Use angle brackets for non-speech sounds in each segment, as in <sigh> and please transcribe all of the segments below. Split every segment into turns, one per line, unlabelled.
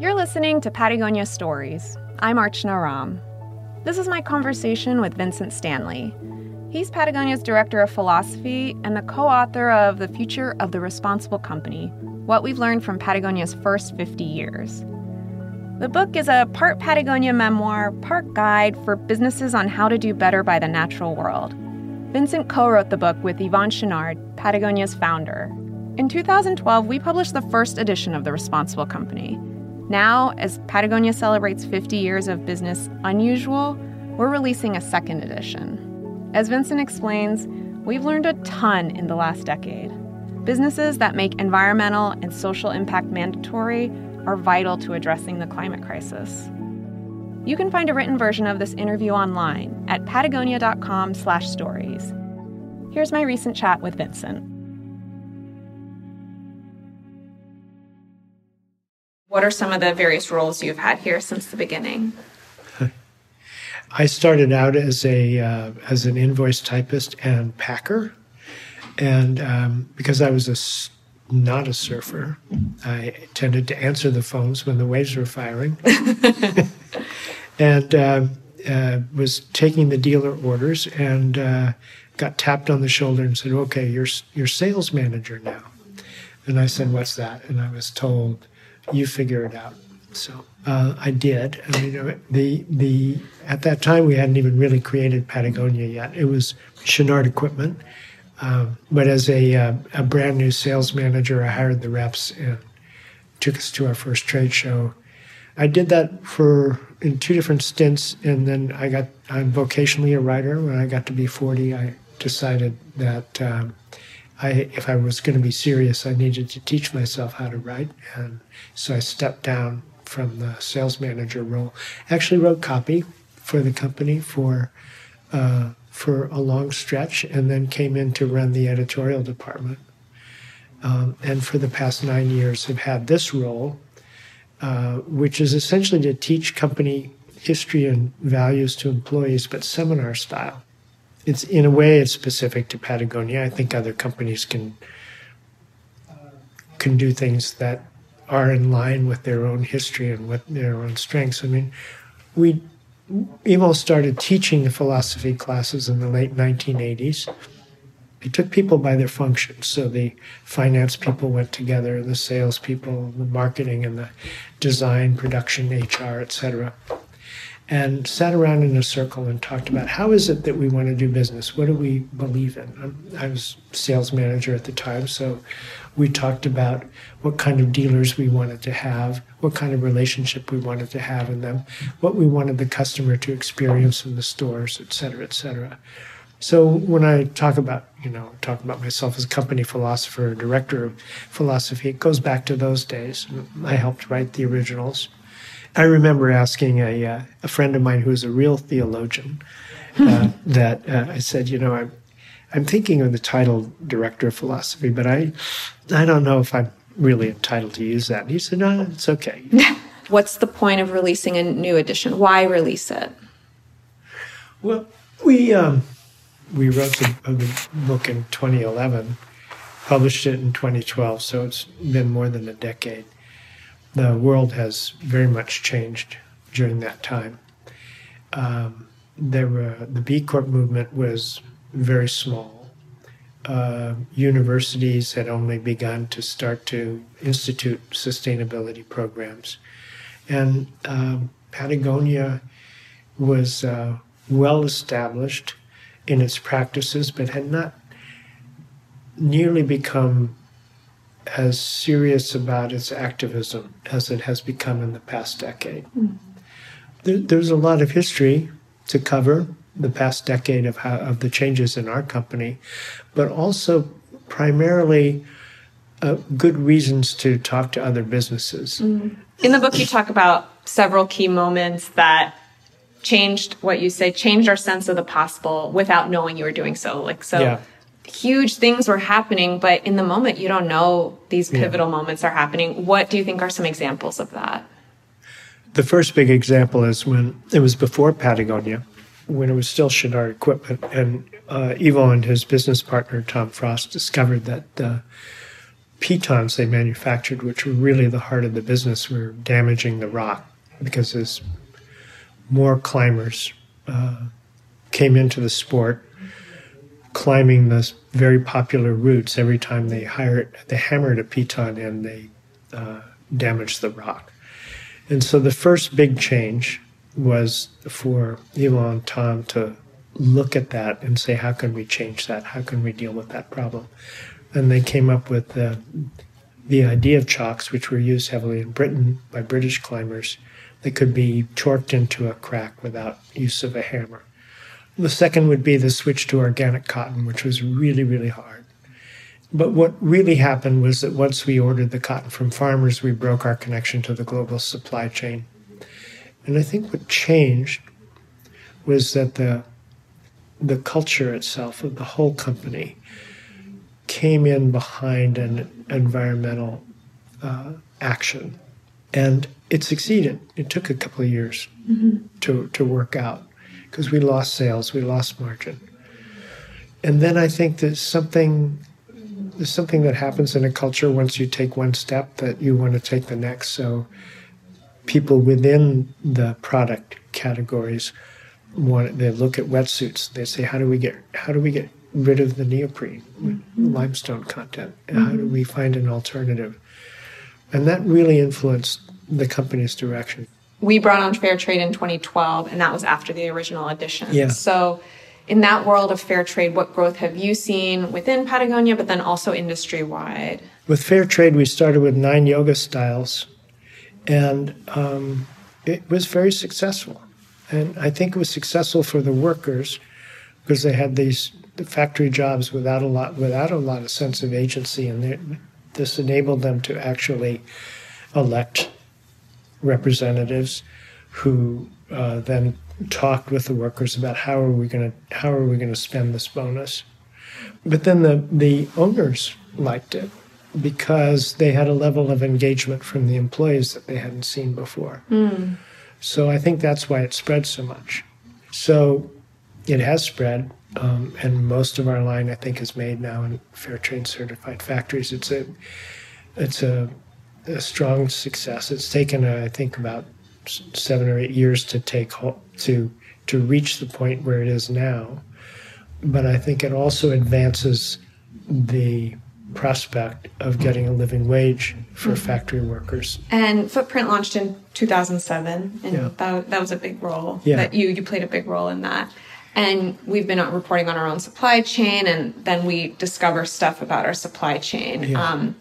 You're listening to Patagonia Stories. I'm Archana Ram. This is my conversation with Vincent Stanley. He's Patagonia's Director of Philosophy and the co author of The Future of the Responsible Company What We've Learned from Patagonia's First 50 Years. The book is a part Patagonia memoir, part guide for businesses on how to do better by the natural world. Vincent co wrote the book with Yvon Chouinard, Patagonia's founder. In 2012, we published the first edition of The Responsible Company. Now, as Patagonia celebrates 50 years of business unusual, we're releasing a second edition. As Vincent explains, we've learned a ton in the last decade. Businesses that make environmental and social impact mandatory are vital to addressing the climate crisis. You can find a written version of this interview online at patagonia.com/stories. Here's my recent chat with Vincent. What are some of the various roles you've had here since the beginning?
I started out as a uh, as an invoice typist and packer, and um, because I was a not a surfer, I tended to answer the phones when the waves were firing, <laughs> and uh, uh, was taking the dealer orders and uh, got tapped on the shoulder and said, "Okay, you're you're sales manager now." And I said, "What's that?" And I was told you figure it out. So uh, I did. I mean, the the at that time we hadn't even really created Patagonia yet. It was Chouinard equipment, um, but as a uh, a brand new sales manager, I hired the reps and took us to our first trade show. I did that for in two different stints, and then I got I'm vocationally a writer. When I got to be 40, I decided that. Um, I, if I was going to be serious, I needed to teach myself how to write. And so I stepped down from the sales manager role. Actually, wrote copy for the company for uh, for a long stretch, and then came in to run the editorial department. Um, and for the past nine years, have had this role, uh, which is essentially to teach company history and values to employees, but seminar style it's in a way it's specific to Patagonia. I think other companies can can do things that are in line with their own history and with their own strengths. I mean, we Yvon started teaching the philosophy classes in the late 1980s. It took people by their functions. So the finance people went together, the sales people, the marketing and the design, production, HR, etc and sat around in a circle and talked about how is it that we want to do business? What do we believe in? I was sales manager at the time, so we talked about what kind of dealers we wanted to have, what kind of relationship we wanted to have in them, what we wanted the customer to experience in the stores, et cetera, et cetera. So when I talk about, you know, talk about myself as a company philosopher, director of philosophy, it goes back to those days. I helped write the originals I remember asking a, uh, a friend of mine who's a real theologian uh, <laughs> that uh, I said, you know, I'm, I'm thinking of the title director of philosophy, but I, I don't know if I'm really entitled to use that. And he said, no, it's okay. <laughs>
What's the point of releasing a new edition? Why release it?
Well, we, um, we wrote the, the book in 2011, published it in 2012, so it's been more than a decade the world has very much changed during that time. Um, there were the B Corp movement was very small. Uh, universities had only begun to start to institute sustainability programs, and um, Patagonia was uh, well established in its practices, but had not nearly become as serious about its activism as it has become in the past decade. Mm. There, there's a lot of history to cover the past decade of how, of the changes in our company, but also primarily uh, good reasons to talk to other businesses.
Mm. In the book, you talk about several key moments that changed what you say, changed our sense of the possible without knowing you were doing so. Like so. Yeah huge things were happening, but in the moment, you don't know these pivotal yeah. moments are happening. What do you think are some examples of that?
The first big example is when it was before Patagonia, when it was still Chouinard equipment, and uh, Yvon and his business partner Tom Frost discovered that uh, pitons they manufactured, which were really the heart of the business, were damaging the rock because as more climbers uh, came into the sport, climbing the very popular routes. Every time they hired, they hammered a piton and they uh, damaged the rock. And so the first big change was for Yvon Tom to look at that and say, how can we change that? How can we deal with that problem? And they came up with the, the idea of chocks, which were used heavily in Britain by British climbers, that could be torqued into a crack without use of a hammer. The second would be the switch to organic cotton, which was really, really hard. But what really happened was that once we ordered the cotton from farmers, we broke our connection to the global supply chain. And I think what changed was that the the culture itself of the whole company came in behind an environmental uh, action, and it succeeded. It took a couple of years mm-hmm. to to work out because we lost sales, we lost margin, and then I think there's something there's something that happens in a culture once you take one step that you want to take the next. So people within the product categories want they look at wetsuits. They say, how do we get how do we get rid of the neoprene mm-hmm. limestone content? Mm-hmm. How do we find an alternative? And that really influenced the company's direction.
We brought on fair trade in 2012, and that was after the original edition.
Yeah.
So, in that world of fair trade, what growth have you seen within Patagonia, but then also industry wide?
With fair trade, we started with nine yoga styles, and um, it was very successful. And I think it was successful for the workers because they had these factory jobs without a lot without a lot of sense of agency, and this enabled them to actually elect representatives who uh, then talked with the workers about how are we going to how are we going to spend this bonus. But then the the owners liked it because they had a level of engagement from the employees that they hadn't seen before. Mm. So I think that's why it spread so much. So it has spread, um, and most of our line I think is made now in fair trade certified factories. It's a it's a, a strong success. It's taken uh, I think about seven or eight years to take to to reach the point where it is now, but I think it also advances the prospect of getting a living wage for mm-hmm. factory workers.
And Footprint launched in 2007, and yeah. that, that was a big role.
Yeah.
That you you played a big role in that. And we've been reporting on our own supply chain, and then we discover stuff about our supply chain.
Yeah.
Um,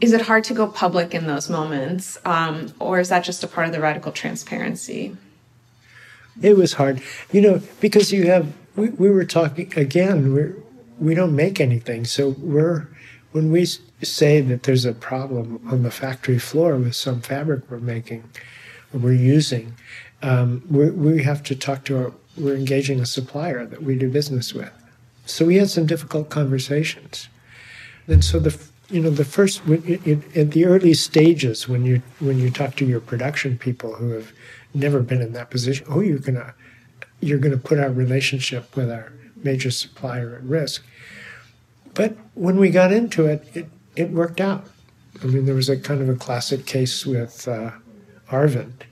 is it hard to go public in those moments, um, or is that just a part of the radical transparency?
It was hard, you know, because you have. We, we were talking again. We're we don't make anything, so we're when we say that there's a problem on the factory floor with some fabric we're making or we're using, um, we we have to talk to our, we're engaging a supplier that we do business with. So we had some difficult conversations. And so the, you know, the first, in, the early stages, when you, when you talk to your production people who have never been in that position, oh, you're going to, you're to put our relationship with our major supplier at risk but when we got into it, it, it worked out. I mean, there was a kind of a classic case with uh, Arvind,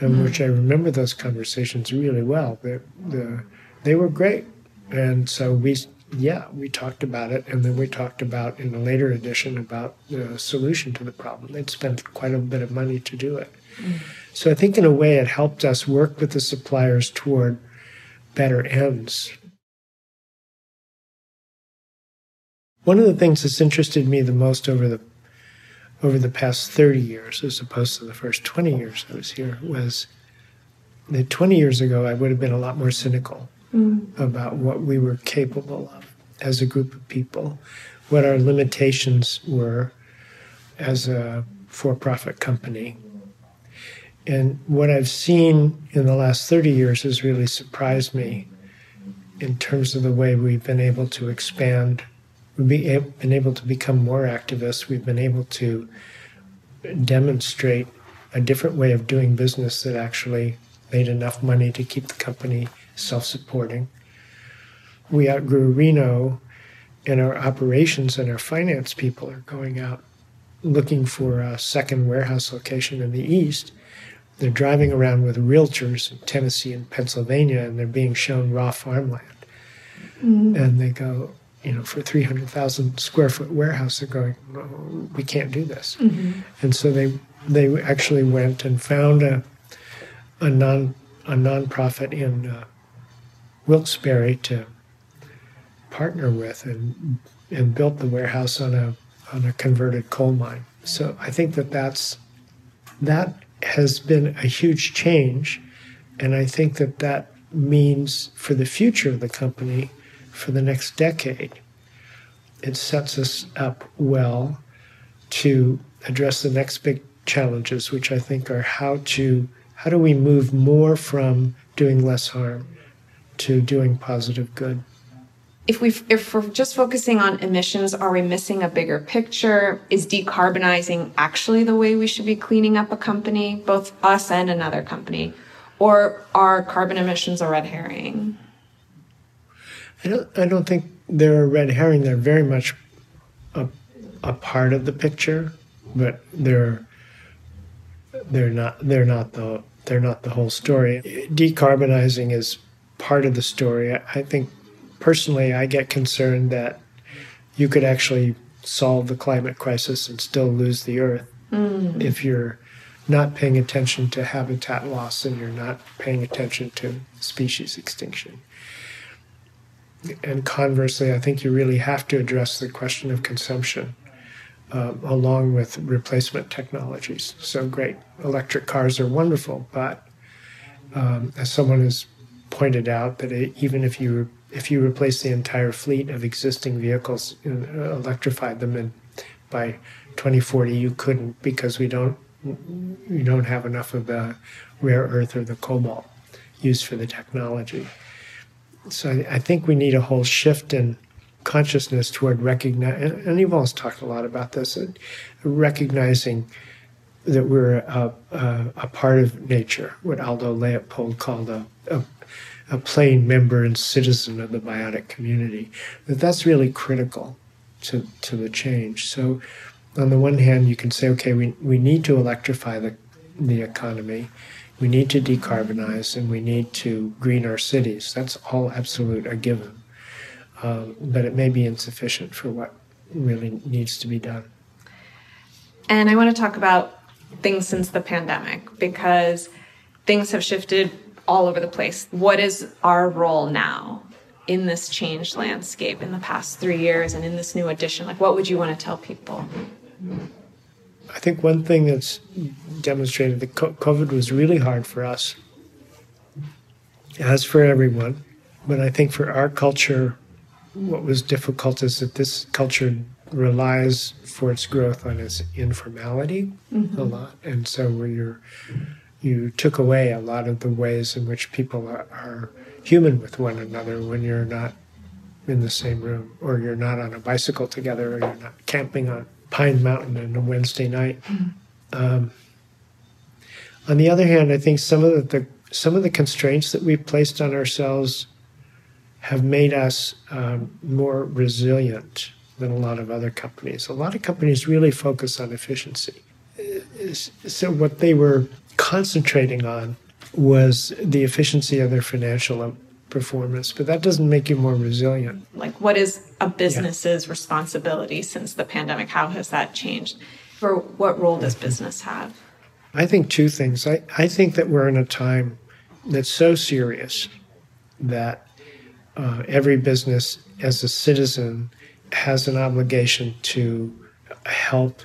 in mm. which I remember those conversations really well. The, the, they were great. And so we, yeah, we talked about it. And then we talked about in a later edition about the solution to the problem. They'd spent quite a bit of money to do it. Mm. So I think in a way it helped us work with the suppliers toward better ends One of the things that's interested me the most over the over the past 30 years, as opposed to the first 20 years I was here, was that 20 years ago I would have been a lot more cynical mm. about what we were capable of as a group of people, what our limitations were as a for profit company. And what I've seen in the last 30 years has really surprised me in terms of the way we've been able to expand we've been able to become more activists. We've been able to demonstrate a different way of doing business that actually made enough money to keep the company self supporting. We outgrew Reno, and our operations and our finance people are going out looking for a second warehouse location in the east. They're driving around with realtors in Tennessee and Pennsylvania, and they're being shown raw farmland. Mm-hmm. And they go, you know, for 300,000 square foot warehouse, they're going, no, we can't do this. Mm-hmm. And so they they actually went and found a a non a nonprofit in uh, Wilkes-Barre to partner with and and built the warehouse on a on a converted coal mine. So I think that that's that has been a huge change, and I think that that means for the future of the company, for the next decade, it sets us up well to address the next big challenges, which I think are how to how do we move more from doing less harm to doing positive good.
If we if we're just focusing on emissions are we missing a bigger picture? Is decarbonizing actually the way we should be cleaning up a company both us and another company? Or are carbon emissions a red herring?
I don't i don't think they're a red herring. They're very much a, a part of the picture but they're they're not they're not the they're not the whole story. Decarbonizing is part of the story i think personally, I get concerned that you could actually solve the climate crisis and still lose the Earth mm. if you're not paying attention to habitat loss and you're not paying attention to species extinction. And conversely, I think you really have to address the question of consumption um, along with replacement technologies. So, great, electric cars are wonderful, but um, as someone has pointed out, that it, even if you if you replace the entire fleet of existing vehicles, uh, electrify them, and by 2040 you couldn't because we don't you don't have enough of the rare earth or the cobalt used for the technology. So I, I think we need a whole shift in consciousness toward recognize, and you've always talked a lot about this, uh, recognizing that we're a, a, a, part of nature, what Aldo Leopold called a, a a plain member and citizen of the biotic community, that that's really critical to, to the change. So, on the one hand, you can say, okay, we, we need to electrify the, the economy, we need to decarbonize, and we need to green our cities. That's all absolute, a given. Um, but it may be insufficient for what really needs to be done.
And I want to talk about things since the pandemic because things have shifted all over the place. What is our role now in this changed landscape in the past three years and in this new edition? Like, what would you want to tell people?
I think one thing that's demonstrated that COVID was really hard for us, as for everyone. But I think for our culture, what was difficult is that this culture relies for its growth on its informality mm-hmm. a lot. And so when you're you took away a lot of the ways in which people are, are human with one another when you're not in the same room or you're not on a bicycle together or you're not camping on Pine Mountain on a Wednesday night. Mm-hmm. Um, on the other hand, I think some of the, the, some of the constraints that we've placed on ourselves have made us um, more resilient than a lot of other companies. A lot of companies really focus on efficiency. So what they were concentrating on was the efficiency of their financial performance, but that doesn't make you more resilient.
Like, what is a business's yeah. responsibility since the pandemic? How has that changed? For what role does business have?
I think two things. I, I think that we're in a time that's so serious that uh, every business, as a citizen, has an obligation to help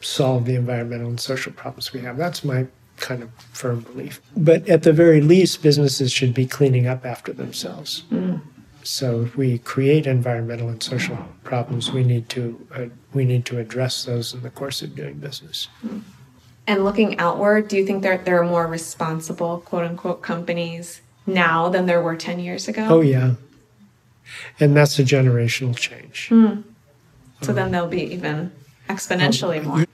solve the environmental and social problems we have. That's my kind of firm belief. But at the very least, businesses should be cleaning up after themselves. Mm. So if we create environmental and social problems, we need to uh, we need to address those in the course of doing business. Mm.
And looking outward, do you think there there are more responsible quote unquote companies now than there were ten years ago?
Oh yeah, and that's a generational change.
Mm. So um, then there'll be even exponentially um, more.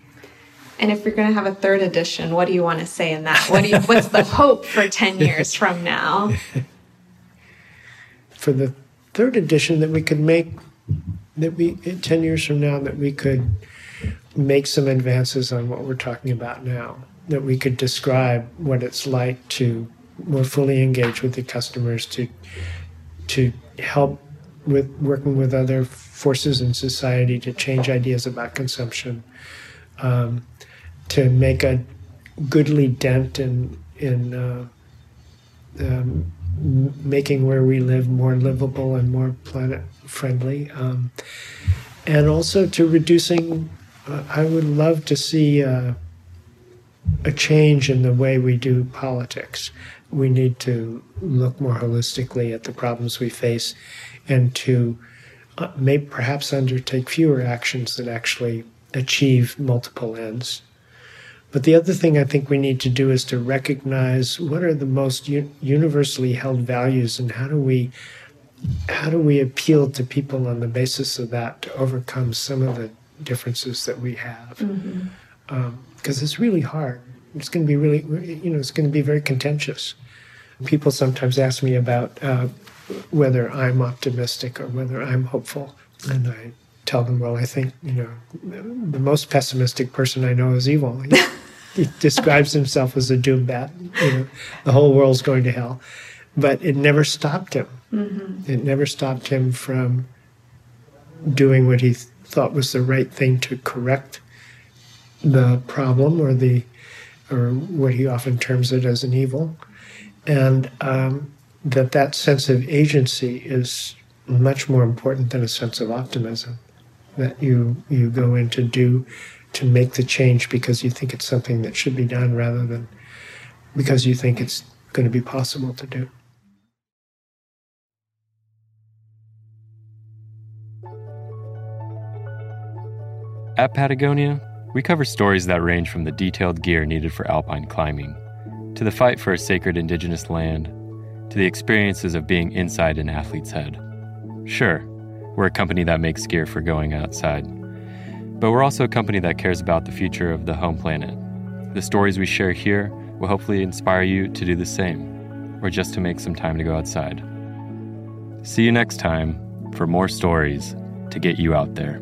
And if you're going to have a third edition, what do you want to say in that? What do you, what's the hope for 10 years from now? <laughs>
For the third edition that we could make that we 10 years from now that we could make some advances on what we're talking about now, that we could describe what it's like to more fully engage with the customers, to to help with working with other forces in society to change ideas about consumption, um, to make a goodly dent in in uh, um, making where we live more livable and more planet friendly, um, and also to reducing. Uh, I would love to see uh, a change in the way we do politics. We need to look more holistically at the problems we face, and to uh, may perhaps undertake fewer actions that actually achieve multiple ends. But the other thing I think we need to do is to recognize what are the most universally held values and how do we how do we appeal to people on the basis of that to overcome some of the differences that we have? Because mm-hmm. um, it's really hard. It's going to be really, you know, it's going to be very contentious. People sometimes ask me about uh, whether I'm optimistic or whether I'm hopeful, and I tell them, well, I think, you know, the most pessimistic person I know is Yvon. <laughs> He, describes himself as a doom bat. You know, the whole world's going to hell. But it never stopped him. Mm-hmm. It never stopped him from doing what he thought was the right thing to correct the problem or the or what he often terms it as an evil and um, that that sense of agency is much more important than a sense of optimism that you you go in to do to make the change because you think it's something that should be done rather than because you think it's going to be possible to do.
At Patagonia, we cover stories that range from the detailed gear needed for alpine climbing to the fight for a sacred indigenous land to the experiences of being inside an athlete's head. Sure, we're a company that makes gear for going outside. But we're also a company that cares about the future of the home planet. The stories we share here will hopefully inspire you to do the same, or just to make some time to go outside. See you next time for more stories to get you out there.